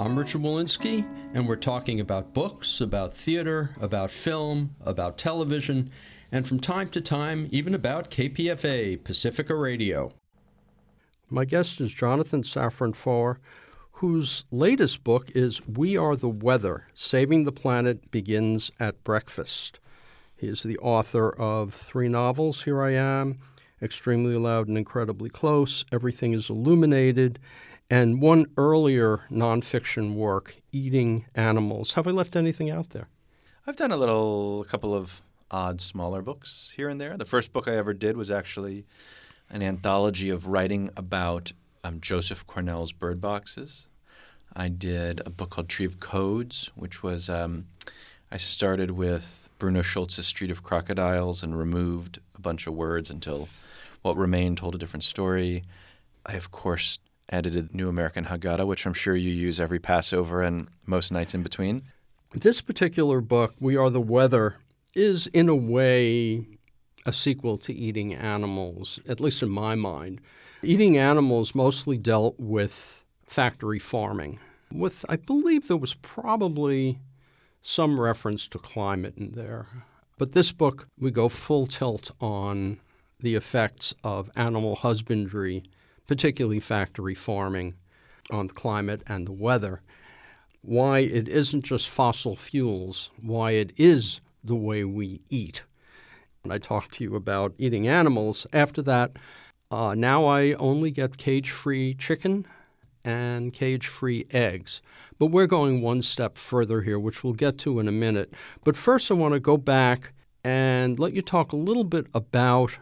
I'm Richard Wolinsky, and we're talking about books, about theater, about film, about television, and from time to time, even about KPFA, Pacifica Radio. My guest is Jonathan Safran Foer, whose latest book is We Are the Weather Saving the Planet Begins at Breakfast. He is the author of three novels, Here I Am, extremely loud and incredibly close. Everything is illuminated. And one earlier nonfiction work, Eating Animals. Have I left anything out there? I've done a little, a couple of odd, smaller books here and there. The first book I ever did was actually an anthology of writing about um, Joseph Cornell's bird boxes. I did a book called Tree of Codes, which was um, I started with Bruno Schulz's Street of Crocodiles and removed a bunch of words until what Remained told a different story. I, of course, edited New American Haggadah, which I'm sure you use every Passover and most nights in between. This particular book, We Are the Weather, is in a way a sequel to Eating Animals, at least in my mind. Eating Animals mostly dealt with factory farming, with, I believe, there was probably some reference to climate in there. But this book, we go full tilt on the effects of animal husbandry, particularly factory farming, on the climate and the weather. Why it isn't just fossil fuels, why it is the way we eat. I talked to you about eating animals. After that, uh, now I only get cage free chicken and cage free eggs. But we're going one step further here, which we'll get to in a minute. But first, I want to go back and let you talk a little bit about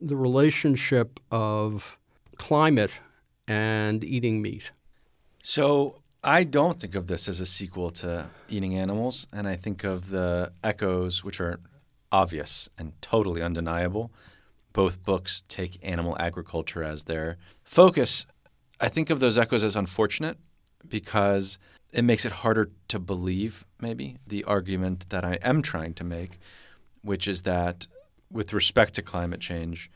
the relationship of climate and eating meat? So I don't think of this as a sequel to Eating Animals, and I think of the echoes, which are obvious and totally undeniable. Both books take animal agriculture as their focus. I think of those echoes as unfortunate because it makes it harder to believe, maybe, the argument that I am trying to make, which is that with respect to climate change,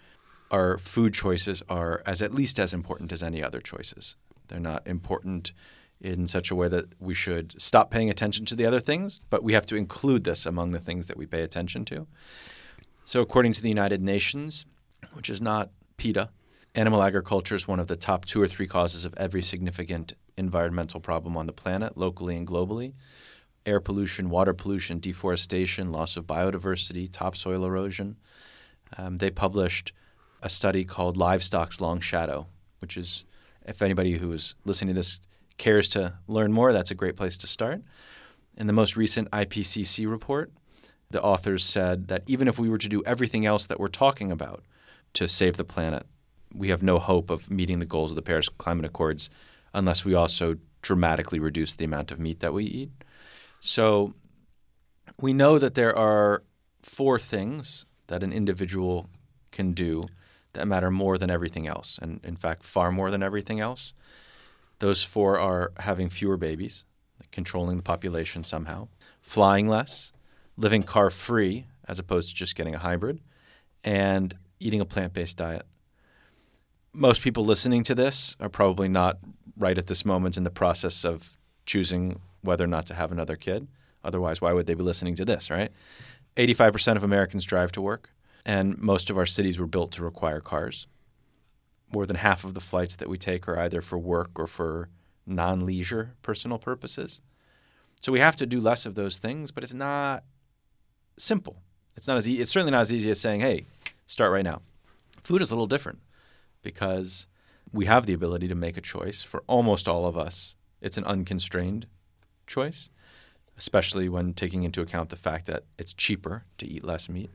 our food choices are as at least as important as any other choices. They're not important in such a way that we should stop paying attention to the other things, but we have to include this among the things that we pay attention to. So, according to the United Nations, which is not PETA, animal agriculture is one of the top two or three causes of every significant environmental problem on the planet, locally and globally air pollution, water pollution, deforestation, loss of biodiversity, topsoil erosion. Um, they published a study called Livestock's Long Shadow, which is, if anybody who is listening to this cares to learn more, that's a great place to start. In the most recent IPCC report, the authors said that even if we were to do everything else that we're talking about to save the planet, we have no hope of meeting the goals of the Paris Climate Accords unless we also dramatically reduce the amount of meat that we eat. So we know that there are four things that an individual can do that matter more than everything else, and in fact, far more than everything else. Those four are having fewer babies, controlling the population somehow, flying less, living car free as opposed to just getting a hybrid, and eating a plant based diet. Most people listening to this are probably not right at this moment in the process of choosing whether or not to have another kid. Otherwise, why would they be listening to this, right? 85% of Americans drive to work, and most of our cities were built to require cars. More than half of the flights that we take are either for work or for non leisure personal purposes. So we have to do less of those things, but it's not simple. It's not as e- it's certainly not as easy as saying, "Hey, start right now." Food is a little different because we have the ability to make a choice. For almost all of us, it's an unconstrained choice, especially when taking into account the fact that it's cheaper to eat less meat.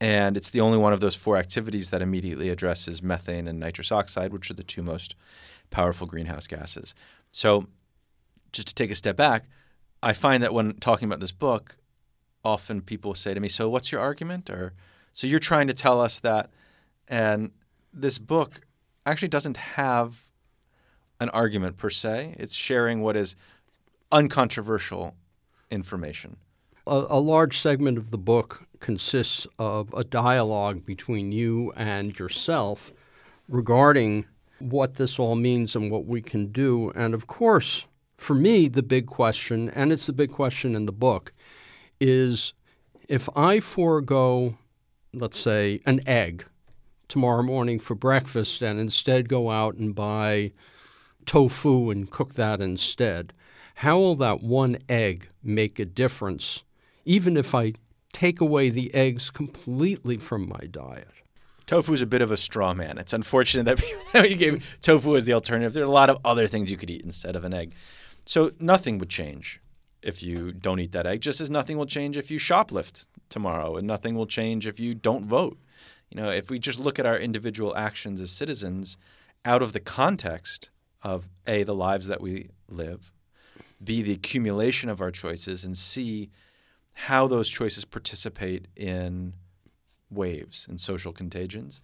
And it's the only one of those four activities that immediately addresses methane and nitrous oxide, which are the two most powerful greenhouse gases. So, just to take a step back, I find that when talking about this book, often people say to me, "So what's your argument?" or "So you're trying to tell us that," and this book actually doesn't have an argument per se. It's sharing what is uncontroversial information. A, a, large segment of the book consists of a dialogue between you and yourself regarding what this all means and what we can do. And of course, for me, the big question, and it's the big question in the book, is if I forego, let's say, an egg tomorrow morning for breakfast and instead go out and buy tofu and cook that instead, how will that one egg make a difference, even if I take away the eggs completely from my diet? Tofu is a bit of a straw man. It's unfortunate that you gave tofu as the alternative. There are a lot of other things you could eat instead of an egg. So nothing would change if you don't eat that egg, just as nothing will change if you shoplift tomorrow, and nothing will change if you don't vote. You know, if we just look at our individual actions as citizens out of the context of A, the lives that we live, B, the accumulation of our choices, and C, how those choices participate in waves and social contagions,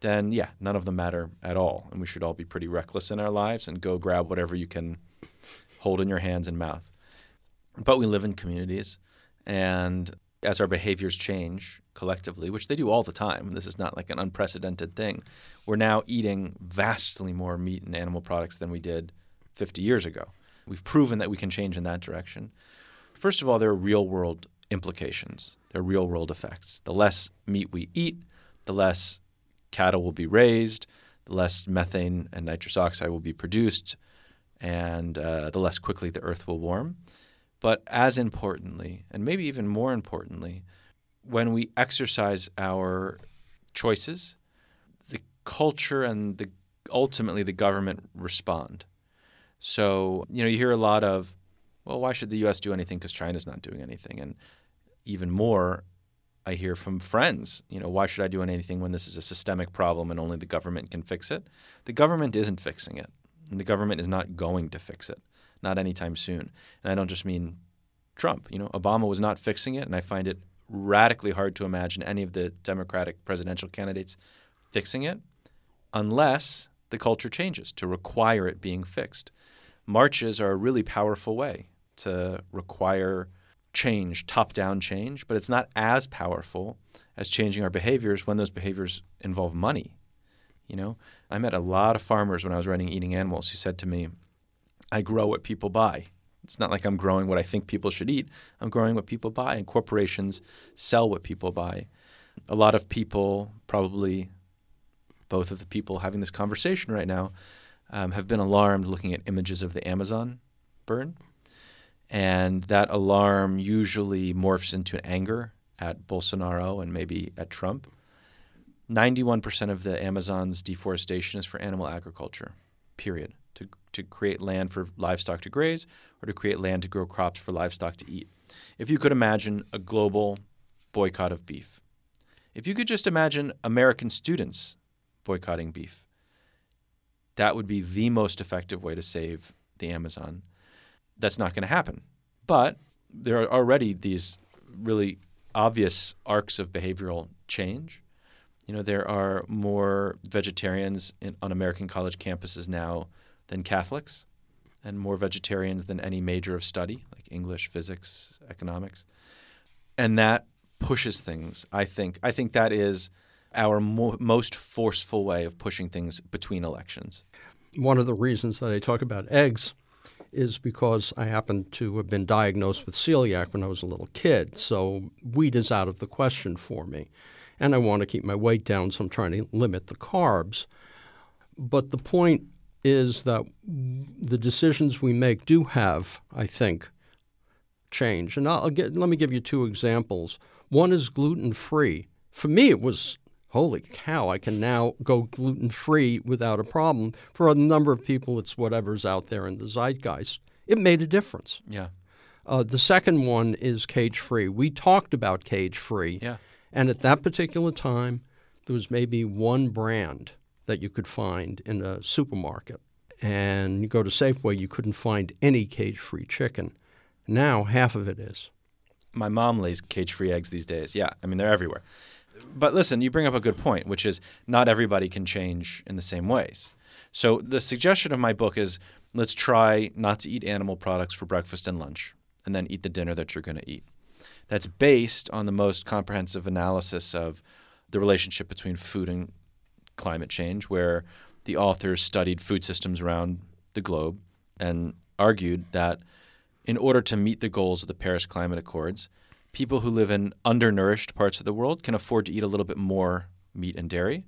then yeah, none of them matter at all. And we should all be pretty reckless in our lives and go grab whatever you can hold in your hands and mouth. But we live in communities, and as our behaviors change collectively, which they do all the time, this is not like an unprecedented thing, we're now eating vastly more meat and animal products than we did 50 years ago. We've proven that we can change in that direction. First of all, there are real world implications, there are real world effects. The less meat we eat, the less cattle will be raised, the less methane and nitrous oxide will be produced, and uh, the less quickly the earth will warm. But as importantly, and maybe even more importantly, when we exercise our choices, the culture and the ultimately the government respond. So, you know, you hear a lot of, well, why should the US do anything because China's not doing anything? And even more, I hear from friends, you know, why should I do anything when this is a systemic problem and only the government can fix it? The government isn't fixing it. And the government is not going to fix it, not anytime soon. And I don't just mean Trump. You know, Obama was not fixing it, and I find it radically hard to imagine any of the Democratic presidential candidates fixing it unless the culture changes to require it being fixed. Marches are a really powerful way to require change, top down change, but it's not as powerful as changing our behaviors when those behaviors involve money. You know, I met a lot of farmers when I was running Eating Animals who said to me, I grow what people buy. It's not like I'm growing what I think people should eat. I'm growing what people buy, and corporations sell what people buy. A lot of people, probably both of the people having this conversation right now, um, have been alarmed looking at images of the Amazon burn. And that alarm usually morphs into anger at Bolsonaro and maybe at Trump. 91% of the Amazon's deforestation is for animal agriculture, period, to, to create land for livestock to graze or to create land to grow crops for livestock to eat. If you could imagine a global boycott of beef, if you could just imagine American students boycotting beef, that would be the most effective way to save the Amazon. That's not going to happen. But there are already these really obvious arcs of behavioral change you know, there are more vegetarians in, on American college campuses now than Catholics, and more vegetarians than any major of study, like English, physics, economics. And that pushes things, I think. I think that is our mo- most forceful way of pushing things between elections. One of the reasons that I talk about eggs is because I happen to have been diagnosed with celiac when I was a little kid. So wheat is out of the question for me and I want to keep my weight down, so I'm trying to limit the carbs. But the point is that the decisions we make do have, I think, change. And I'll get, let me give you two examples. One is gluten free. For me, it was holy cow, I can now go gluten free without a problem. For a number of people, it's whatever's out there in the zeitgeist. It made a difference. Yeah. Uh, the second one is cage free. We talked about cage free. Yeah. And at that particular time, there was maybe one brand that you could find in a supermarket. And you go to Safeway, you couldn't find any cage free chicken. Now half of it is. My mom lays cage free eggs these days. Yeah, I mean, they're everywhere. But listen, you bring up a good point, which is not everybody can change in the same ways. So the suggestion of my book is let's try not to eat animal products for breakfast and lunch, and then eat the dinner that you're going to eat. That's based on the most comprehensive analysis of the relationship between food and climate change, where the authors studied food systems around the globe and argued that in order to meet the goals of the Paris Climate Accords, people who live in undernourished parts of the world can afford to eat a little bit more meat and dairy,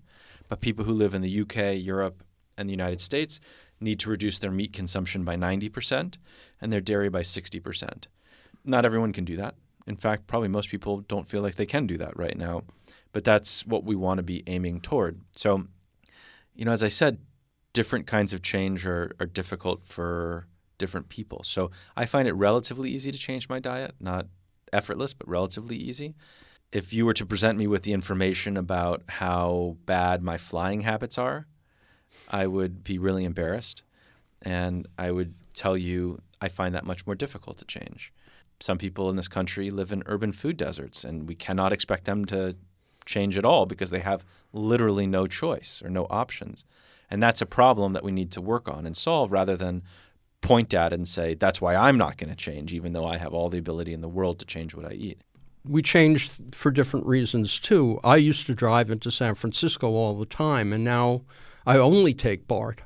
but people who live in the UK, Europe, and the United States need to reduce their meat consumption by 90% and their dairy by 60%. Not everyone can do that. In fact, probably most people don't feel like they can do that right now, but that's what we want to be aiming toward. So, you know, as I said, different kinds of change are, are difficult for different people. So I find it relatively easy to change my diet, not effortless, but relatively easy. If you were to present me with the information about how bad my flying habits are, I would be really embarrassed. And I would tell you I find that much more difficult to change. Some people in this country live in urban food deserts, and we cannot expect them to change at all because they have literally no choice or no options. And that's a problem that we need to work on and solve rather than point at and say, that's why I'm not going to change, even though I have all the ability in the world to change what I eat. We change for different reasons too. I used to drive into San Francisco all the time, and now I only take BART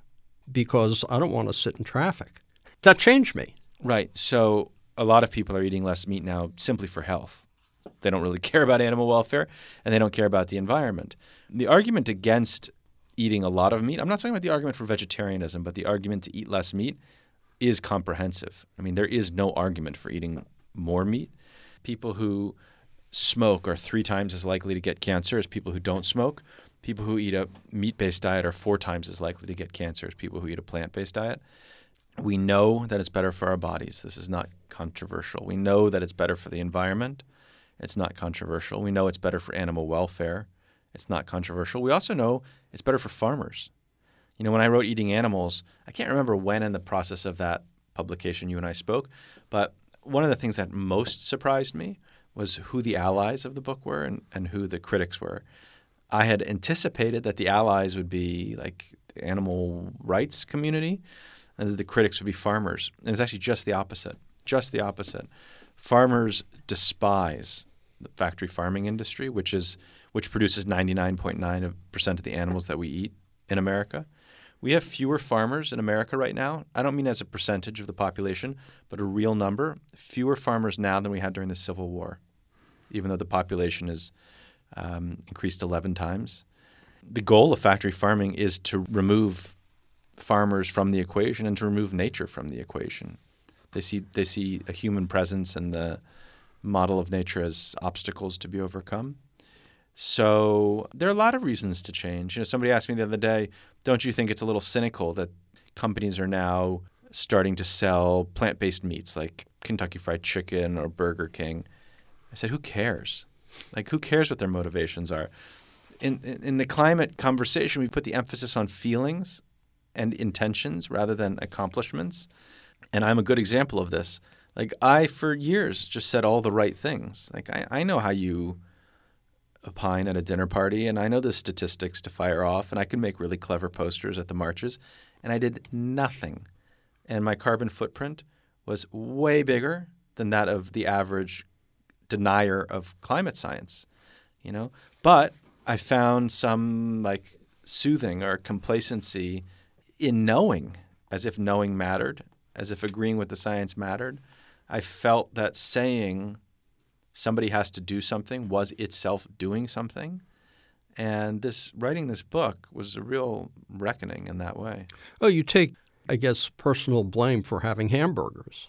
because I don't want to sit in traffic. That changed me. Right. So a lot of people are eating less meat now simply for health. They don't really care about animal welfare and they don't care about the environment. The argument against eating a lot of meat, I'm not talking about the argument for vegetarianism, but the argument to eat less meat is comprehensive. I mean, there is no argument for eating more meat. People who smoke are three times as likely to get cancer as people who don't smoke. People who eat a meat based diet are four times as likely to get cancer as people who eat a plant based diet. We know that it's better for our bodies. This is not controversial. We know that it's better for the environment. It's not controversial. We know it's better for animal welfare. It's not controversial. We also know it's better for farmers. You know, when I wrote Eating Animals, I can't remember when in the process of that publication you and I spoke, but one of the things that most surprised me was who the allies of the book were and, and who the critics were. I had anticipated that the allies would be like the animal rights community and that the critics would be farmers. And it's actually just the opposite. Just the opposite. Farmers despise the factory farming industry, which is which produces 99.9% of the animals that we eat in America. We have fewer farmers in America right now. I don't mean as a percentage of the population, but a real number. Fewer farmers now than we had during the Civil War, even though the population has um, increased 11 times. The goal of factory farming is to remove farmers from the equation and to remove nature from the equation. They see they see a human presence and the model of nature as obstacles to be overcome. So there are a lot of reasons to change. You know, somebody asked me the other day, "Don't you think it's a little cynical that companies are now starting to sell plant-based meats like Kentucky Fried Chicken or Burger King?" I said, "Who cares? Like, who cares what their motivations are?" In, in, in the climate conversation, we put the emphasis on feelings and intentions rather than accomplishments. And I'm a good example of this. Like I, for years, just said all the right things. Like I, I know how you opine at a dinner party, and I know the statistics to fire off, and I can make really clever posters at the marches, and I did nothing. And my carbon footprint was way bigger than that of the average denier of climate science, you know. But I found some like soothing or complacency in knowing, as if knowing mattered, as if agreeing with the science mattered. I felt that saying somebody has to do something was itself doing something. And this writing this book was a real reckoning in that way. Oh, you take, I guess, personal blame for having hamburgers.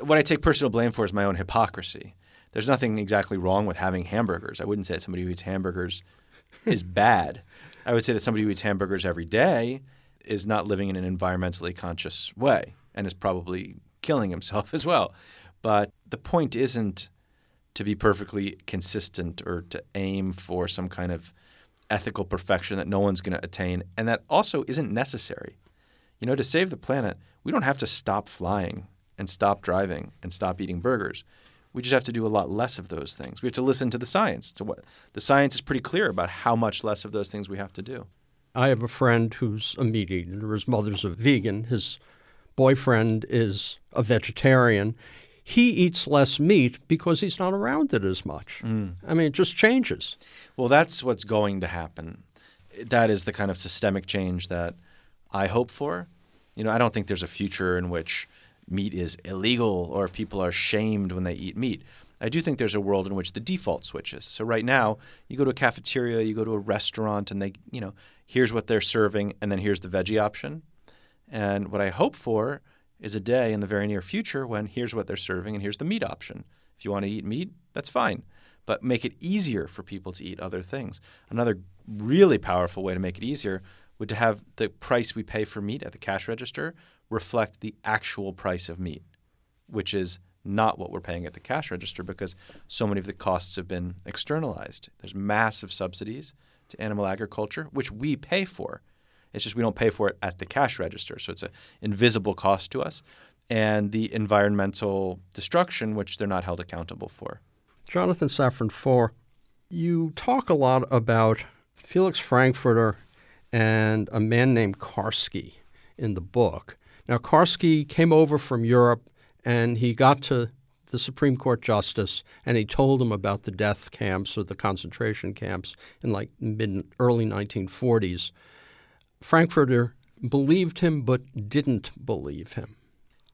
What I take personal blame for is my own hypocrisy. There's nothing exactly wrong with having hamburgers. I wouldn't say that somebody who eats hamburgers is bad. I would say that somebody who eats hamburgers every day is not living in an environmentally conscious way and is probably killing himself as well. But the point isn't to be perfectly consistent or to aim for some kind of ethical perfection that no one's going to attain and that also isn't necessary. You know, to save the planet, we don't have to stop flying and stop driving and stop eating burgers. We just have to do a lot less of those things. We have to listen to the science. To what the science is pretty clear about how much less of those things we have to do. I have a friend who's a meat eater. His mother's a vegan. His boyfriend is a vegetarian. He eats less meat because he's not around it as much. Mm. I mean, it just changes. Well, that's what's going to happen. That is the kind of systemic change that I hope for. You know, I don't think there's a future in which meat is illegal or people are shamed when they eat meat. I do think there's a world in which the default switches. So right now, you go to a cafeteria, you go to a restaurant, and they, you know, here's what they're serving, and then here's the veggie option. And what I hope for is a day in the very near future when here's what they're serving and here's the meat option. If you want to eat meat, that's fine. But make it easier for people to eat other things. Another really powerful way to make it easier would to have the price we pay for meat at the cash register reflect the actual price of meat, which is not what we're paying at the cash register because so many of the costs have been externalized. There's massive subsidies to animal agriculture, which we pay for. It's just we don't pay for it at the cash register. So it's an invisible cost to us. And the environmental destruction, which they're not held accountable for. Jonathan Safran Foer, you talk a lot about Felix Frankfurter and a man named Karski in the book. Now, Karski came over from Europe and he got to the Supreme Court justice and he told him about the death camps or the concentration camps in like mid early 1940s. Frankfurter believed him but didn't believe him.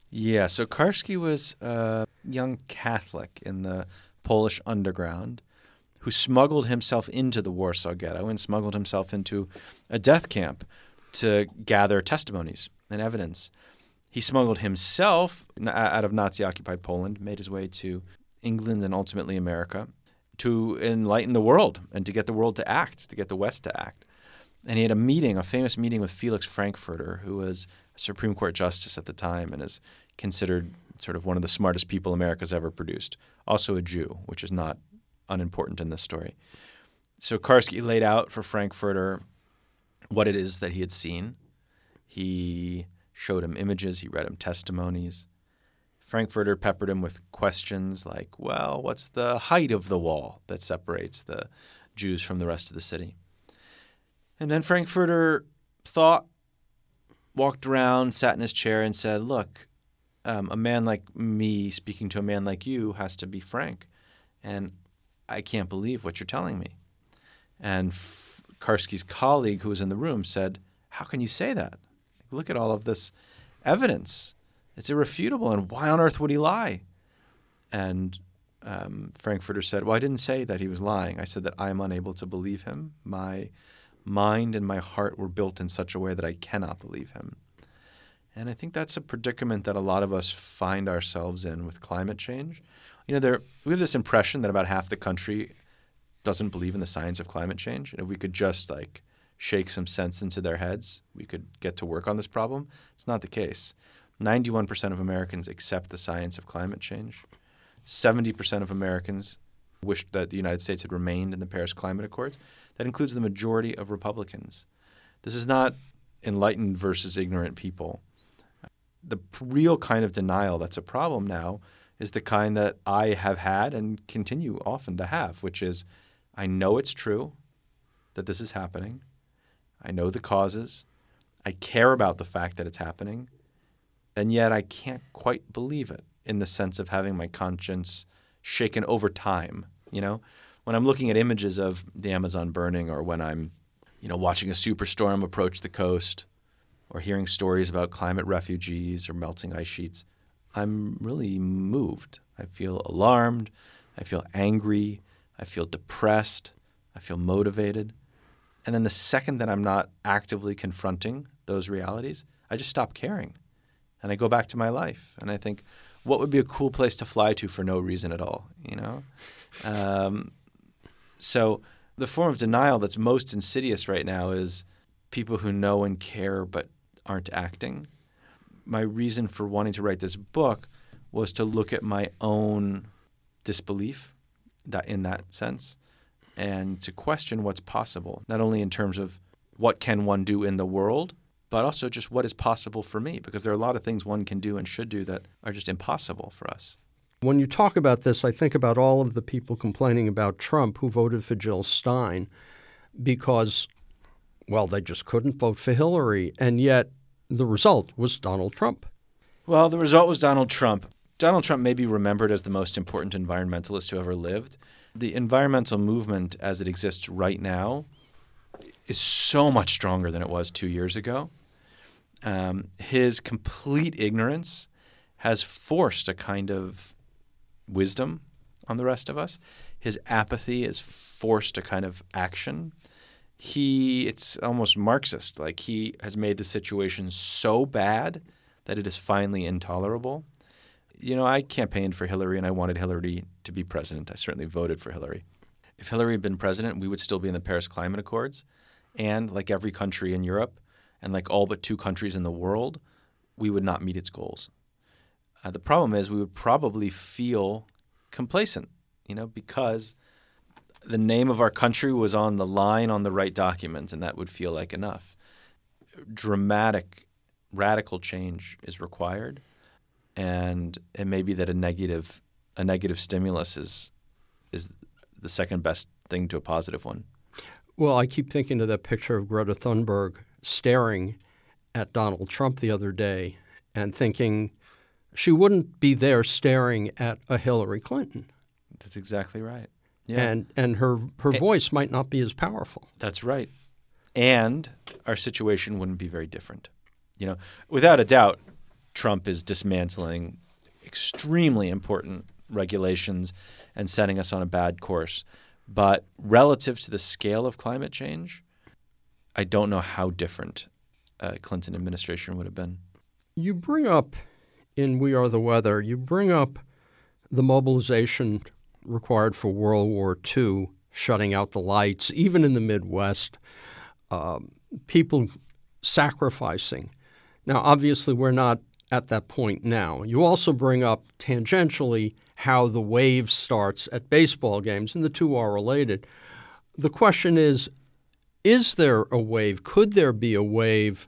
Yeah, so Karski was a young Catholic in the Polish underground who smuggled himself into the Warsaw Ghetto and smuggled himself into a death camp to gather testimonies and evidence. He smuggled himself out of Nazi occupied Poland, made his way to England and ultimately America to enlighten the world and to get the world to act, to get the West to act. And he had a meeting, a famous meeting with Felix Frankfurter, who was a Supreme Court justice at the time and is considered sort of one of the smartest people America's ever produced. Also a Jew, which is not unimportant in this story. So Karski laid out for Frankfurter what it is that he had seen. He showed him images, he read him testimonies. Frankfurter peppered him with questions like, well, what's the height of the wall that separates the Jews from the rest of the city? And then Frankfurter thought, walked around, sat in his chair, and said, look, um, a man like me speaking to a man like you has to be frank. And I can't believe what you're telling me. And F- Karski's colleague who was in the room said, How can you say that? Look at all of this evidence. It's irrefutable. And why on earth would he lie? And um, Frankfurter said, Well, I didn't say that he was lying. I said that I am unable to believe him. My mind and my heart were built in such a way that I cannot believe him. And I think that's a predicament that a lot of us find ourselves in with climate change. You know, there we have this impression that about half the country doesn't believe in the science of climate change. And if we could just like shake some sense into their heads, we could get to work on this problem. It's not the case. 91% of Americans accept the science of climate change. 70% of Americans wish that the United States had remained in the Paris Climate Accords. That includes the majority of Republicans. This is not enlightened versus ignorant people. The real kind of denial that's a problem now is the kind that I have had and continue often to have, which is I know it's true that this is happening. I know the causes. I care about the fact that it's happening. And yet I can't quite believe it in the sense of having my conscience shaken over time. You know, when I'm looking at images of the Amazon burning or when I'm, you know, watching a superstorm approach the coast or hearing stories about climate refugees or melting ice sheets, I'm really moved. I feel alarmed. I feel angry. I feel depressed. I feel motivated. And then the second that I'm not actively confronting those realities, I just stop caring and I go back to my life. And I think, what would be a cool place to fly to for no reason at all, you know? Um, so the form of denial that's most insidious right now is people who know and care but aren't acting. My reason for wanting to write this book was to look at my own disbelief that in that sense and to question what's possible, not only in terms of what can one do in the world, but also just what is possible for me, because there are a lot of things one can do and should do that are just impossible for us. When you talk about this, I think about all of the people complaining about Trump who voted for Jill Stein because, well, they just couldn't vote for Hillary. And yet the result was Donald Trump. Well, the result was Donald Trump. Donald Trump may be remembered as the most important environmentalist who ever lived. The environmental movement as it exists right now is so much stronger than it was two years ago. Um, his complete ignorance has forced a kind of wisdom on the rest of us. His apathy is forced to kind of action. He, it's almost Marxist. Like he has made the situation so bad that it is finally intolerable. You know, I campaigned for Hillary and I wanted Hillary to be president. I certainly voted for Hillary. If Hillary had been president, we would still be in the Paris Climate Accords. And like every country in Europe, and like all but two countries in the world, we would not meet its goals. Uh, the problem is we would probably feel complacent, you know, because the name of our country was on the line on the right document, and that would feel like enough. Dramatic, radical change is required, and it may be that a negative, a negative stimulus is, is the second best thing to a positive one. Well, I keep thinking of that picture of Greta Thunberg staring at Donald Trump the other day and thinking she wouldn't be there staring at a Hillary Clinton. That's exactly right. Yeah. And and her her voice might not be as powerful. That's right. And our situation wouldn't be very different. You know, without a doubt, Trump is dismantling extremely important regulations and setting us on a bad course. But relative to the scale of climate change, I don't know how different a Clinton administration would have been. You bring up in We Are the Weather, you bring up the mobilization required for World War II, shutting out the lights, even in the Midwest, uh, people sacrificing. Now, obviously, we're not at that point now. You also bring up tangentially how the wave starts at baseball games, and the two are related. The question is is there a wave? Could there be a wave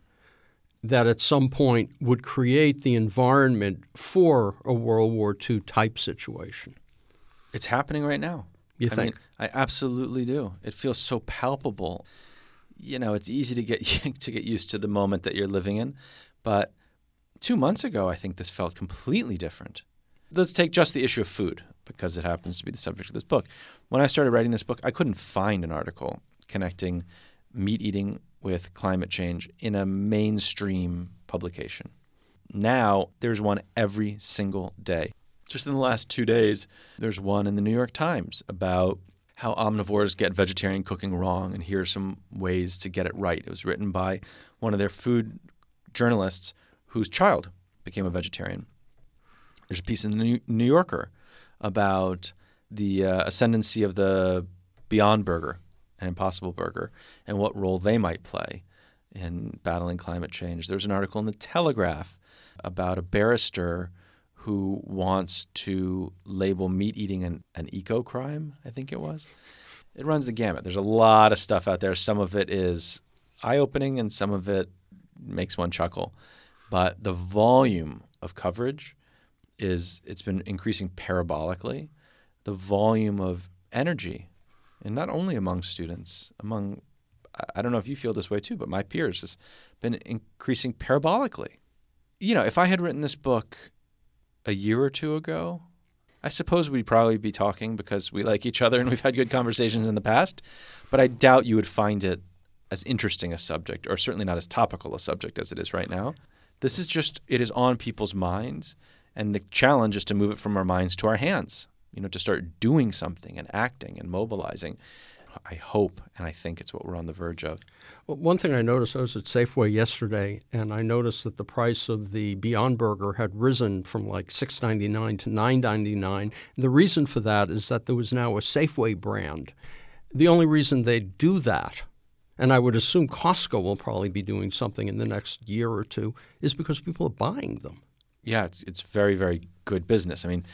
that at some point would create the environment for a World War II type situation? It's happening right now. You I think? Mean, I absolutely do. It feels so palpable. You know, it's easy to get to get used to the moment that you're living in, but two months ago, I think this felt completely different. Let's take just the issue of food because it happens to be the subject of this book. When I started writing this book, I couldn't find an article connecting meat eating with climate change in a mainstream publication. Now, there's one every single day. Just in the last two days, there's one in the New York Times about how omnivores get vegetarian cooking wrong, and here are some ways to get it right. It was written by one of their food journalists whose child became a vegetarian. There's a piece in the New Yorker about the uh, ascendancy of the Beyond Burger and Impossible Burger and what role they might play in battling climate change. There's an article in the Telegraph about a barrister who wants to label meat eating an, an eco crime, I think it was. It runs the gamut. There's a lot of stuff out there. Some of it is eye opening and some of it makes one chuckle. But the volume of coverage is it's been increasing parabolically. The volume of energy, and not only among students, among I don't know if you feel this way too, but my peers has been increasing parabolically. You know, if I had written this book a year or two ago, I suppose we'd probably be talking because we like each other and we've had good conversations in the past. But I doubt you would find it as interesting a subject, or certainly not as topical a subject as it is right now. This is just, it is on people's minds. And the challenge is to move it from our minds to our hands, you know, to start doing something and acting and mobilizing. I hope and I think it's what we're on the verge of. Well, one thing I noticed, I was at Safeway yesterday, and I noticed that the price of the Beyond Burger had risen from like six ninety nine to nine ninety nine. The reason for that is that there was now a Safeway brand. The only reason they do that, and I would assume Costco will probably be doing something in the next year or two, is because people are buying them. Yeah, it's it's very very good business. I mean,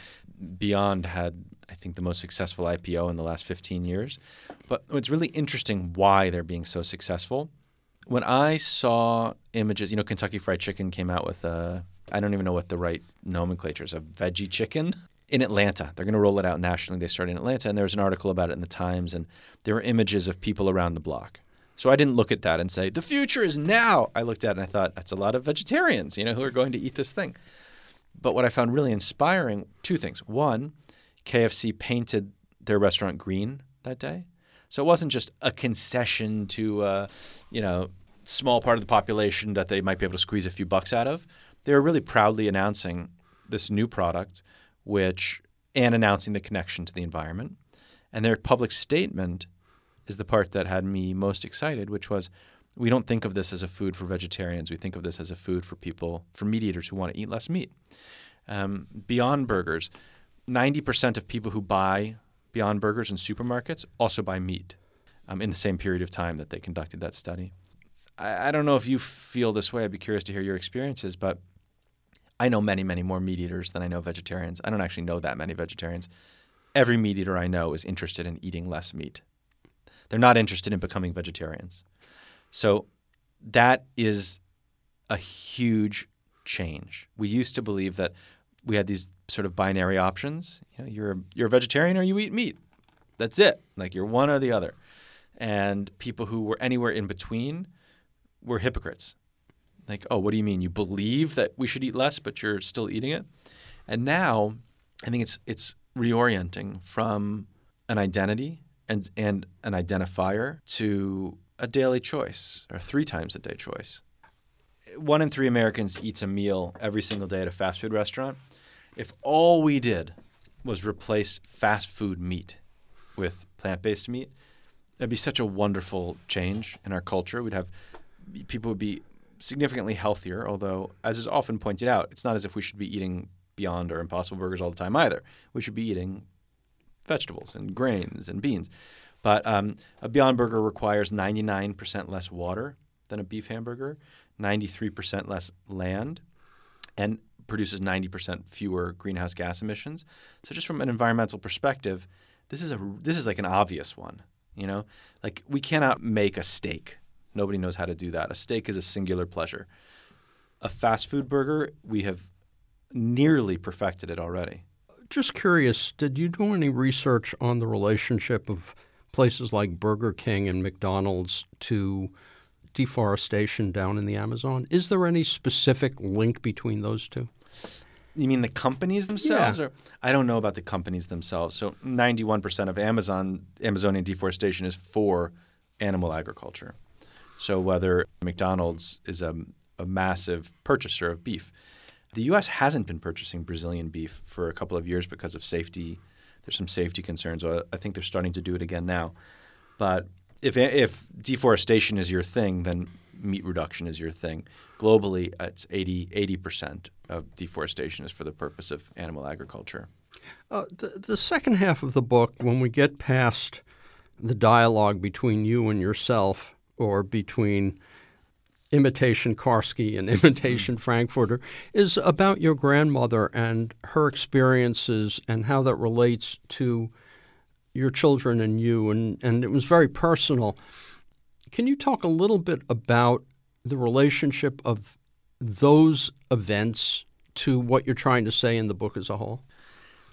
Beyond had I think the most successful IPO in the last 15 years. But it's really interesting why they're being so successful. when I saw images, you know, Kentucky Fried Chicken came out with a, I don't even know what the right nomenclature is, a veggie chicken in Atlanta. They're going to roll it out nationally. They started in Atlanta, and there was an article about it in the Times, and there were images of people around the block. So I didn't look at that and say, the future is now. I looked at it and I thought, that's a lot of vegetarians, you know, who are going to eat this thing. But what I found really inspiring, two things. One, KFC painted their restaurant green that day. So it wasn't just a concession to, uh, you know, small part of the population that they might be able to squeeze a few bucks out of. They were really proudly announcing this new product, which and announcing the connection to the environment. And their public statement is the part that had me most excited, which was we don't think of this as a food for vegetarians. We think of this as a food for people, for meat eaters who want to eat less meat. Um, Beyond Burgers, 90% of people who buy Beyond Burgers in supermarkets also buy meat um, in the same period of time that they conducted that study. I, I don't know if you feel this way. I'd be curious to hear your experiences, but I know many, many more meat eaters than I know vegetarians. I don't actually know that many vegetarians. Every meat eater I know is interested in eating less meat. They're not interested in becoming vegetarians. So that is a huge change. We used to believe that we had these sort of binary options. You know, you're a, you're a vegetarian or you eat meat. That's it. Like you're one or the other. And people who were anywhere in between were hypocrites. Like, oh, what do you mean? You believe that we should eat less, but you're still eating it? And now, I think it's it's reorienting from an identity and, and an identifier to a daily choice or three times a day choice. One in three Americans eats a meal every single day at a fast food restaurant. If all we did was replace fast food meat with plant based meat, it'd be such a wonderful change in our culture. We'd have people would be significantly healthier, although, as is often pointed out, it's not as if we should be eating Beyond or Impossible Burgers all the time either. We should be eating vegetables and grains and beans. But um, a Beyond Burger requires 99% less water than a beef hamburger, 93% less land, and produces 90% fewer greenhouse gas emissions. So just from an environmental perspective, this is a this is like an obvious one. You know, like we cannot make a steak. Nobody knows how to do that. A steak is a singular pleasure. A fast food burger, we have nearly perfected it already. Just curious, did you do any research on the relationship of places like Burger King and McDonald's to deforestation down in the Amazon? Is there any specific link between those two? You mean the companies themselves, Yeah. or I don't know about the companies themselves. So, ninety-one percent of Amazon Amazonian deforestation is for animal agriculture. So, whether McDonald's is a, a massive purchaser of beef, the U.S. hasn't been purchasing Brazilian beef for a couple of years because of safety. There's some safety concerns. I think they're starting to do it again now. But if if deforestation is your thing, then meat reduction is your thing. Globally, it's 80 percent of deforestation is for the purpose of animal agriculture. Uh, the, the second half of the book, when we get past the dialogue between you and yourself, or between imitation Karski and imitation hmm. Frankfurter, is about your grandmother and her experiences and how that relates to your children and you. And, and it was very personal. Can you talk a little bit about the relationship of those events to what you're trying to say in the book as a whole?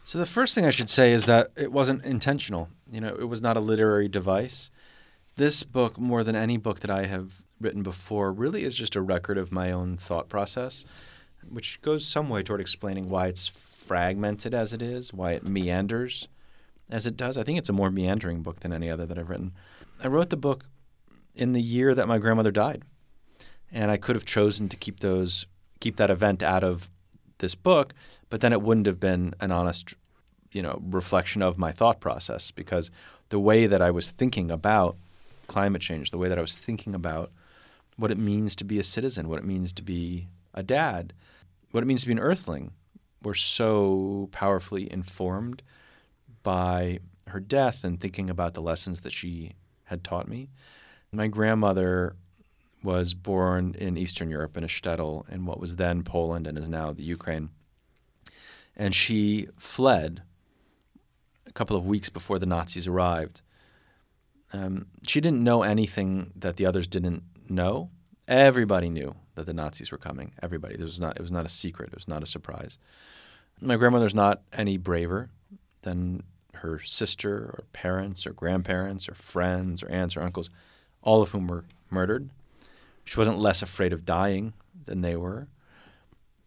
So the first thing I should say is that it wasn't intentional. You know, it was not a literary device. This book, more than any book that I have written before, really is just a record of my own thought process, which goes some way toward explaining why it's fragmented as it is, why it meanders as it does. I think it's a more meandering book than any other that I've written. I wrote the book in the year that my grandmother died, and I could have chosen to keep those keep that event out of this book, but then it wouldn't have been an honest, you know, reflection of my thought process because the way that I was thinking about climate change, the way that I was thinking about what it means to be a citizen, what it means to be a dad, what it means to be an earthling. We're so powerfully informed by her death and thinking about the lessons that she had taught me. My grandmother was born in Eastern Europe in a shtetl in what was then Poland and is now the Ukraine. And she fled a couple of weeks before the Nazis arrived. Um, she didn't know anything that the others didn't know. Everybody knew that the Nazis were coming. Everybody. This was not. It was not a secret. It was not a surprise. My grandmother's not any braver than her sister or parents or grandparents or friends or aunts or uncles, all of whom were murdered. She wasn't less afraid of dying than they were.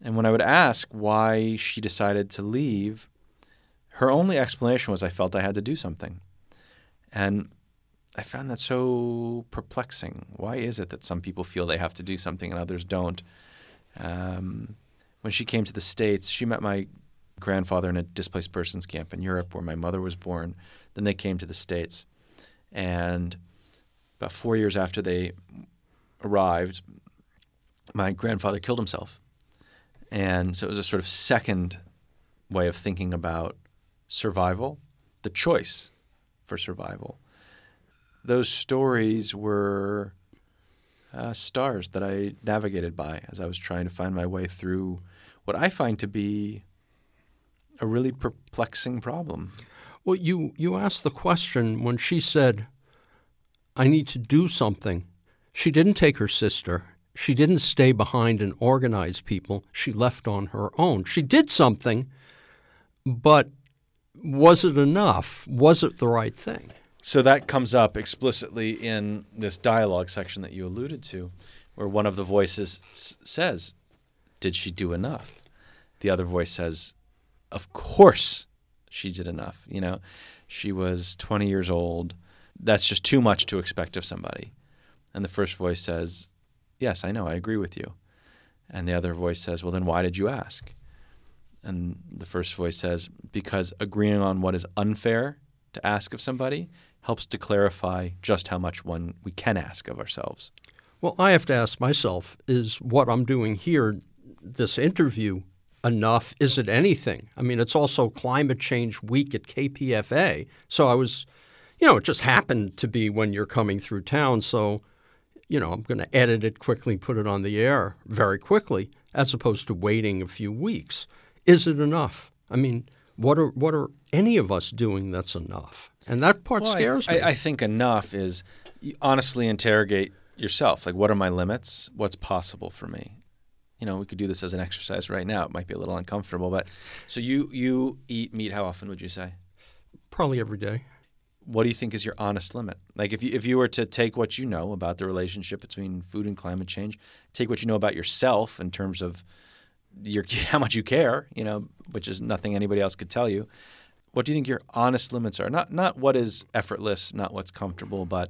And when I would ask why she decided to leave, her only explanation was I felt I had to do something. And I found that so perplexing. Why is it that some people feel they have to do something and others don't? Um, when she came to the States, she met my grandfather in a displaced persons camp in Europe where my mother was born. Then they came to the States. And about four years after they arrived, my grandfather killed himself. And so it was a sort of second way of thinking about survival, the choice for survival. Those stories were uh, stars that I navigated by as I was trying to find my way through what I find to be a really perplexing problem. Well, you, you asked the question when she said, I need to do something. She didn't take her sister. She didn't stay behind and organize people. She left on her own. She did something, but was it enough? Was it the right thing? So that comes up explicitly in this dialogue section that you alluded to, where one of the voices s- says, Did she do enough? The other voice says, Of course she did enough. You know, she was 20 years old. That's just too much to expect of somebody. And the first voice says, Yes, I know, I agree with you. And the other voice says, Well, then why did you ask? And the first voice says, Because agreeing on what is unfair to ask of somebody helps to clarify just how much one we can ask of ourselves. Well, I have to ask myself is what I'm doing here, this interview, enough? Is it anything? I mean, it's also Climate Change Week at KPFA. So I was, you know, it just happened to be when you're coming through town. So, you know, I'm going to edit it quickly, put it on the air very quickly, as opposed to waiting a few weeks. Is it enough? I mean, what are what are any of us doing that's enough? And that part Well, scares I, me. I think enough is honestly interrogate yourself. Like, what are my limits? What's possible for me? You know, we could do this as an exercise right now. It might be a little uncomfortable, but so you you eat meat. How often would you say? Probably every day. What do you think is your honest limit? Like, if you if you were to take what you know about the relationship between food and climate change, take what you know about yourself in terms of your how much you care, you know, which is nothing anybody else could tell you. What do you think your honest limits are? Not not what is effortless, not what's comfortable, but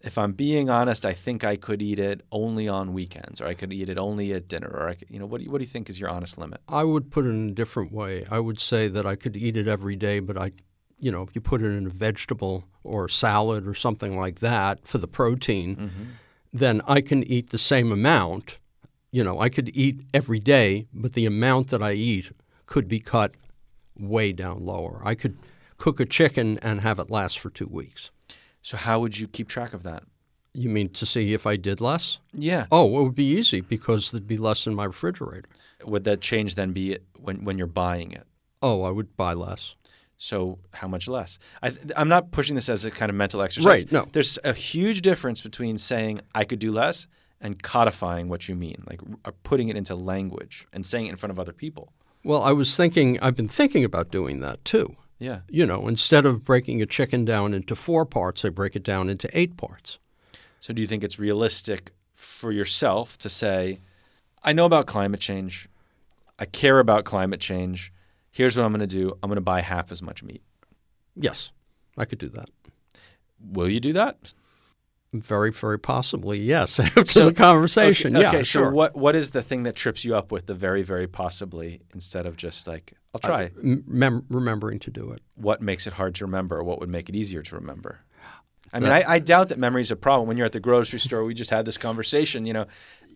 if I'm being honest, I think I could eat it only on weekends, or I could eat it only at dinner, or I could, you know, what do you, what do you think is your honest limit? I would put it in a different way. I would say that I could eat it every day, but I, you know, if you put it in a vegetable or salad or something like that for the protein, mm-hmm. then I can eat the same amount. You know, I could eat every day, but the amount that I eat could be cut way down lower. I could cook a chicken and have it last for two weeks. So how would you keep track of that? You mean to see if I did less? Yeah. Oh, it would be easy because there'd be less in my refrigerator. Would that change then be when when you're buying it? Oh, I would buy less. So how much less? I, I'm not pushing this as a kind of mental exercise. Right, no. There's a huge difference between saying I could do less and codifying what you mean, like uh, putting it into language and saying it in front of other people. Well, I was thinking, I've been thinking about doing that too. Yeah. You know, instead of breaking a chicken down into four parts, I break it down into eight parts. So do you think it's realistic for yourself to say, I know about climate change, I care about climate change. Here's what I'm going to do. I'm going to buy half as much meat. Yes, I could do that. Will you do that? Very, very possibly, yes. After the conversation, Okay, yeah, okay, sure. so what what is the thing that trips you up with the very very possibly instead of just like I'll try? M- mem- remembering to do it. what makes it hard to remember what would make it easier to remember? I mean, I, I doubt that memory is a problem. When you're at the grocery store, we just had this conversation. You know,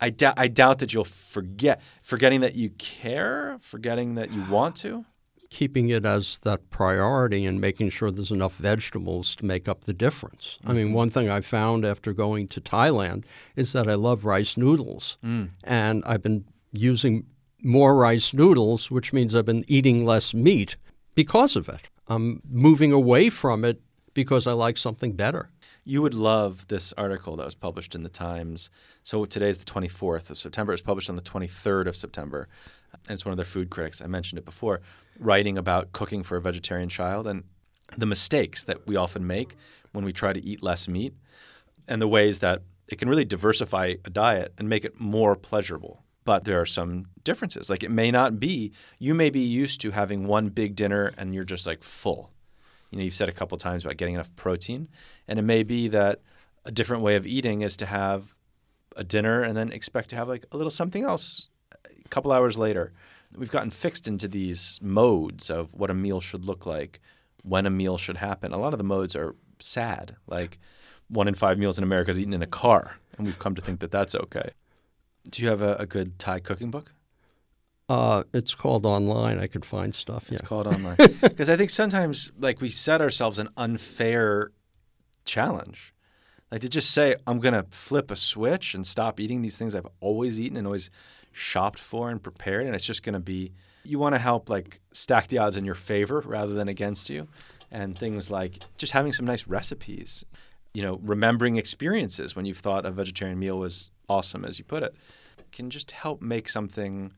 I, dou- I doubt that you'll forget, forgetting that you care, forgetting that you want to. Keeping it as that priority and making sure there's enough vegetables to make up the difference. I mean, mm-hmm. one thing I found after going to Thailand is that I love rice noodles. Mm. And I've been using more rice noodles, which means I've been eating less meat because of it. I'm moving away from it because I like something better. You would love this article that was published in the Times. So today's the 24th of September. It was published on the 23rd of September. And it's one of their food critics. I mentioned it before, writing about cooking for a vegetarian child and the mistakes that we often make when we try to eat less meat and the ways that it can really diversify a diet and make it more pleasurable. But there are some differences. Like it may not be, you may be used to having one big dinner and you're just like full. You know, you've said a couple times about getting enough protein. And it may be that a different way of eating is to have a dinner and then expect to have like a little something else a couple hours later. We've gotten fixed into these modes of what a meal should look like, when a meal should happen. A lot of the modes are sad. Like one in five meals in America is eaten in a car, and we've come to think that that's okay. Do you have a, a good Thai cooking book? Uh, it's called online. I could find stuff. It's yeah. called online. Because I think sometimes, like, we set ourselves an unfair challenge. Like to just say, I'm going to flip a switch and stop eating these things I've always eaten and always shopped for and prepared. And it's just going to be, you want to help, like, stack the odds in your favor rather than against you. And things like just having some nice recipes, you know, remembering experiences when you've thought a vegetarian meal was awesome, as you put it, can just help make something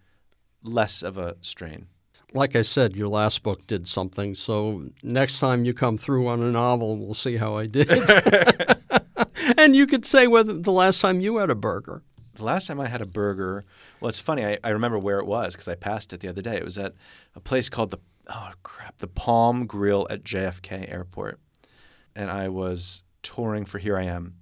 less of a strain. Like I said, your last book did something. So next time you come through on a novel, we'll see how I did. and you could say whether the last time you had a burger. The last time I had a burger, well, it's funny. I, I remember where it was because I passed it the other day. It was at a place called the oh crap, the Palm Grill at JFK Airport, and I was touring for Here I Am,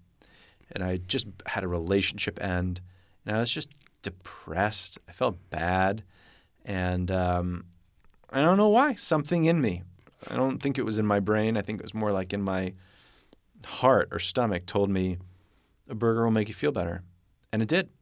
and I just had a relationship end, and I was just depressed. I felt bad, and um, I don't know why. Something in me. I don't think it was in my brain. I think it was more like in my heart or stomach told me a burger will make you feel better. And it did.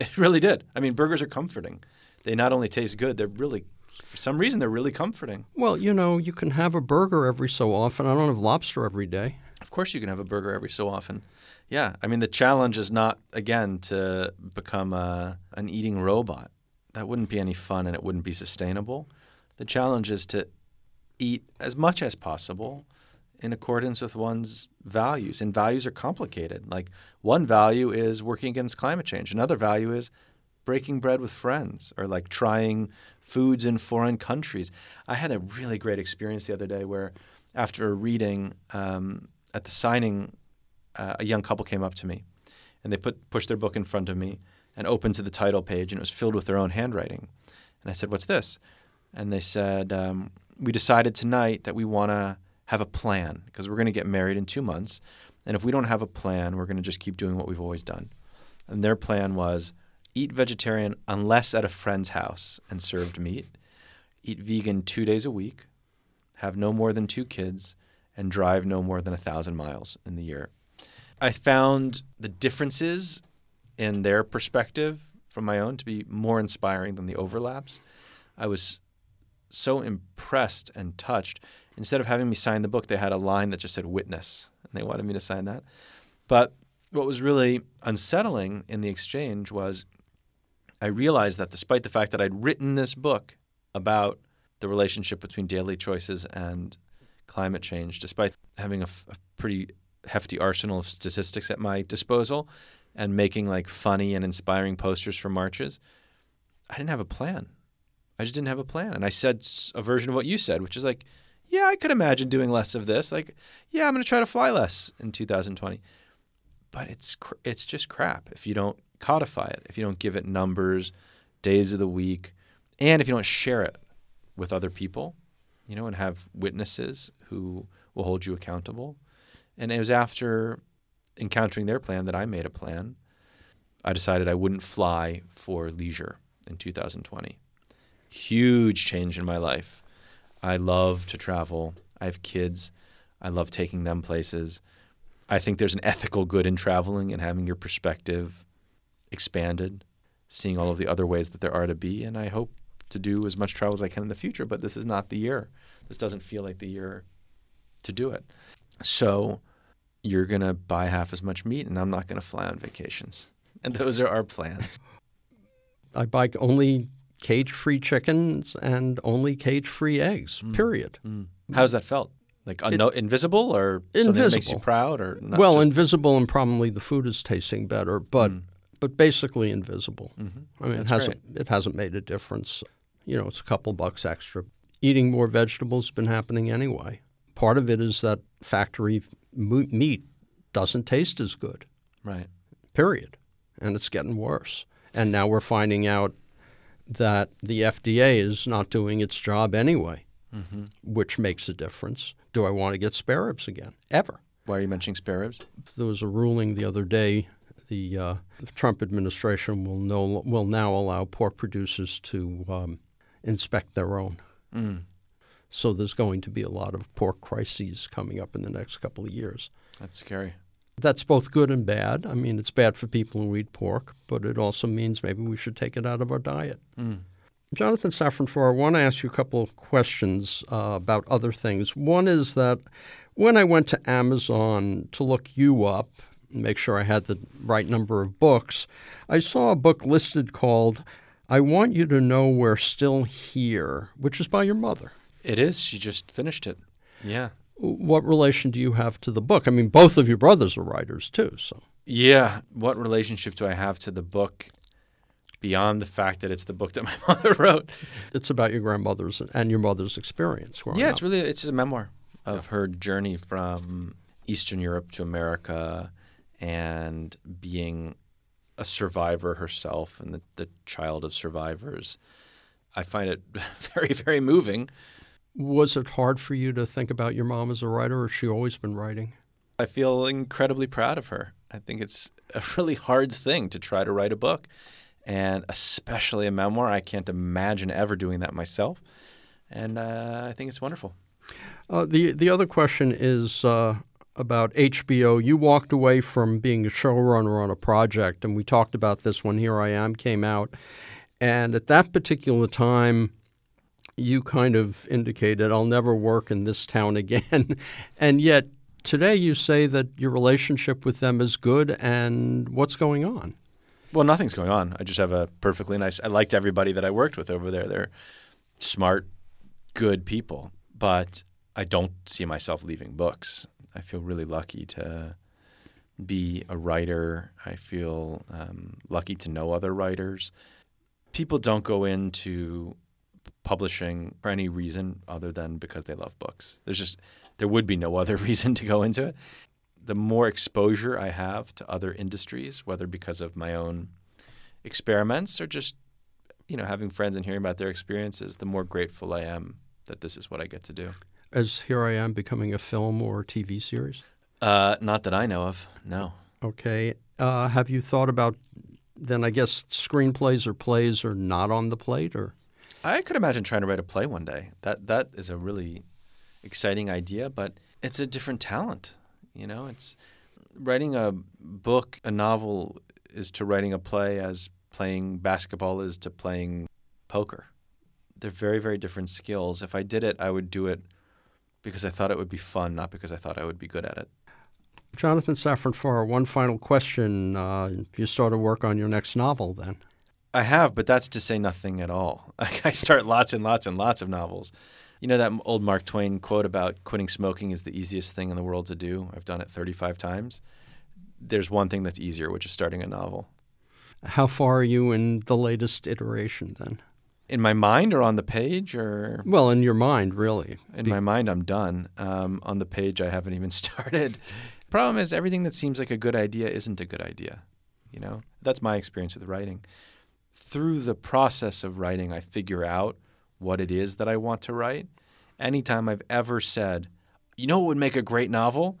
It really did. I mean, burgers are comforting. They not only taste good, they're really, for some reason, they're really comforting. Well, you know, you can have a burger every so often. I don't have lobster every day. Of course, you can have a burger every so often. Yeah. I mean, the challenge is not, again, to become a, an eating robot. That wouldn't be any fun and it wouldn't be sustainable. The challenge is to eat as much as possible in accordance with one's values. And values are complicated. Like one value is working against climate change, another value is breaking bread with friends or like trying foods in foreign countries. I had a really great experience the other day where after a reading um, at the signing, uh, a young couple came up to me and they put pushed their book in front of me and opened to the title page and it was filled with their own handwriting. And I said, "What's this?" And they said, um, "We decided tonight that we want to have a plan because we're going to get married in two months. And if we don't have a plan, we're going to just keep doing what we've always done. And their plan was eat vegetarian unless at a friend's house and served meat, eat vegan two days a week, have no more than two kids, and drive no more than a thousand miles in the year. I found the differences in their perspective from my own to be more inspiring than the overlaps. I was so impressed and touched instead of having me sign the book, they had a line that just said witness, and they wanted me to sign that. But what was really unsettling in the exchange was I realized that despite the fact that I'd written this book about the relationship between daily choices and climate change, despite having a, f- a pretty hefty arsenal of statistics at my disposal and making like funny and inspiring posters for marches, I didn't have a plan. I just didn't have a plan. And I said a version of what you said, which is like, yeah, I could imagine doing less of this. Like, yeah, I'm going to try to fly less in 2020. But it's it's just crap if you don't codify it, if you don't give it numbers, days of the week, and if you don't share it with other people, you know, and have witnesses who will hold you accountable. And it was after encountering their plan that I made a plan. I decided I wouldn't fly for leisure in 2020. Huge change in my life I love to travel. I have kids. I love taking them places. I think there's an ethical good in traveling and having your perspective expanded, seeing all of the other ways that there are to be. And I hope to do as much travel as I can in the future, but this is not the year. This doesn't feel like the year to do it. So you're going to buy half as much meat, and I'm not going to fly on vacations. And those are our plans. I bike only cage free chickens and only cage free eggs, Mm. period. Mm. How's that felt? Like unno- invisible or something that makes you proud or not well, just- invisible and probably the food is tasting better, but but basically invisible. I mean, Mm. That's it hasn't it hasn't made a difference. You know, it's a couple bucks extra. Eating more vegetables has been happening anyway. Part of it is that factory mo- meat doesn't taste as good. right. Period, and it's getting worse. And now we're finding out that the FDA is not doing its job anyway, which makes a difference. Do I want to get spare ribs again? Ever? Why are you mentioning spare ribs? there was a ruling the other day. The, uh, the Trump administration will no will now allow pork producers to um, inspect their own. Mm. So there's going to be a lot of pork crises coming up in the next couple of years. That's scary. That's both good and bad. I mean, it's bad for people who eat pork, but it also means maybe we should take it out of our diet. Mm. Jonathan Safran Foer, I want to ask you a couple of questions uh, about other things. One is that when I went to Amazon to look you up, and make sure I had the right number of books, I saw a book listed called I Want You to Know We're Still Here, which is by your mother. It is. She just finished it. Yeah. What relation do you have to the book? I mean, both of your brothers are writers too, so. Yeah. What relationship do I have to the book beyond the fact that it's the book that my mother wrote? It's about your grandmother's and your mother's experience. Yeah, it's up. really it's just a memoir of her journey from Eastern Europe to America and being a survivor herself and the, the child of survivors. I find it very, very moving. Was it hard for you to think about your mom as a writer, or has she always been writing? I feel incredibly proud of her. I think it's a really hard thing to try to write a book, and especially a memoir. I can't imagine ever doing that myself, and uh, I think it's wonderful. Uh, the the other question is uh, about HBO. You walked away from being a showrunner on a project, and we talked about this when Here I Am came out. And at that particular time, you kind of indicated, "I'll never work in this town again," and yet today you say that your relationship with them is good. And what's going on? Well, nothing's going on. I just have a perfectly nice. I liked everybody that I worked with over there. They're smart, good people, but I don't see myself leaving books. I feel really lucky to be a writer. I feel um, lucky to know other writers. People don't go into publishing for any reason other than because they love books. There's just there would be no other reason to go into it. The more exposure I have to other industries, whether because of my own experiments or just you know having friends and hearing about their experiences, the more grateful I am that this is what I get to do. As Here I Am becoming a film or TV series? Uh, not that I know of. No. Okay. Uh, have you thought about then? I guess screenplays or plays are not on the plate, or I could imagine trying to write a play one day. That that is a really exciting idea, but it's a different talent. You know, it's writing a book, a novel is to writing a play as playing basketball is to playing poker. They're very very different skills. If I did it, I would do it because I thought it would be fun, not because I thought I would be good at it. Jonathan Safran Foer, one final question. Uh, if you start started work on your next novel, then I have, but that's to say nothing at all. I start lots and lots and lots of novels. You know that old Mark Twain quote about quitting smoking is the easiest thing in the world to do? I've done it 35 times. There's one thing that's easier, which is starting a novel. how far are you in the latest iteration? Then, In my mind or on the page or well, in your mind, really. in Be- my mind I'm done. Um, on the page I haven't even started. Problem is everything that seems like a good idea isn't a good idea. You know? That's my experience with writing. Through the process of writing I figure out what it is that I want to write. Anytime I've ever said, you know what would make a great novel?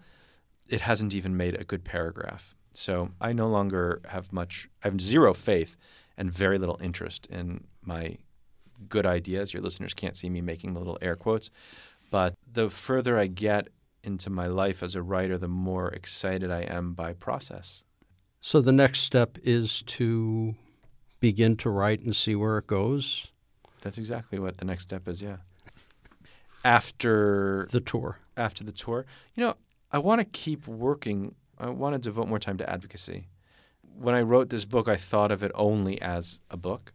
It hasn't even made a good paragraph. So I no longer have much, I have zero faith and very little interest in my good ideas. Your listeners can't see me making the little air quotes. But the further I get into my life as a writer, the more excited I am by process. So the next step is to begin to write and see where it goes. That's exactly what the next step is, yeah. After The tour. after the tour, you know, I want to keep working. I want to devote more time to advocacy. When I wrote this book, I thought of it only as a book.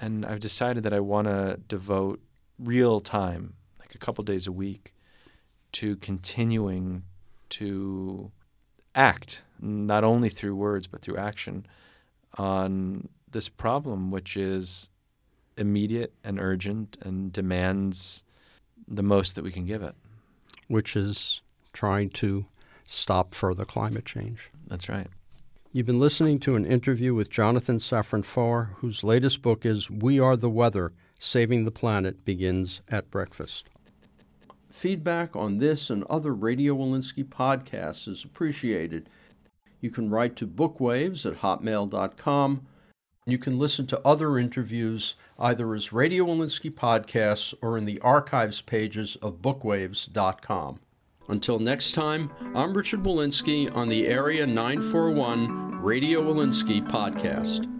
And I've decided that I want to devote real time, like a couple days a week, to continuing to act, not only through words, but through action, on this problem, which is immediate and urgent and demands the most that we can give it. Which is trying to stop further climate change. That's right. You've been listening to an interview with Jonathan Safran Foer, whose latest book is We Are the Weather Saving the Planet Begins at Breakfast. Feedback on this and other Radio Wolinsky podcasts is appreciated. You can write to bookwaves at hotmail.com. You can listen to other interviews either as Radio Wolinsky podcasts or in the archives pages of bookwaves.com. Until next time, I'm Richard Wolinsky on the Area 941 Radio Wolinsky podcast.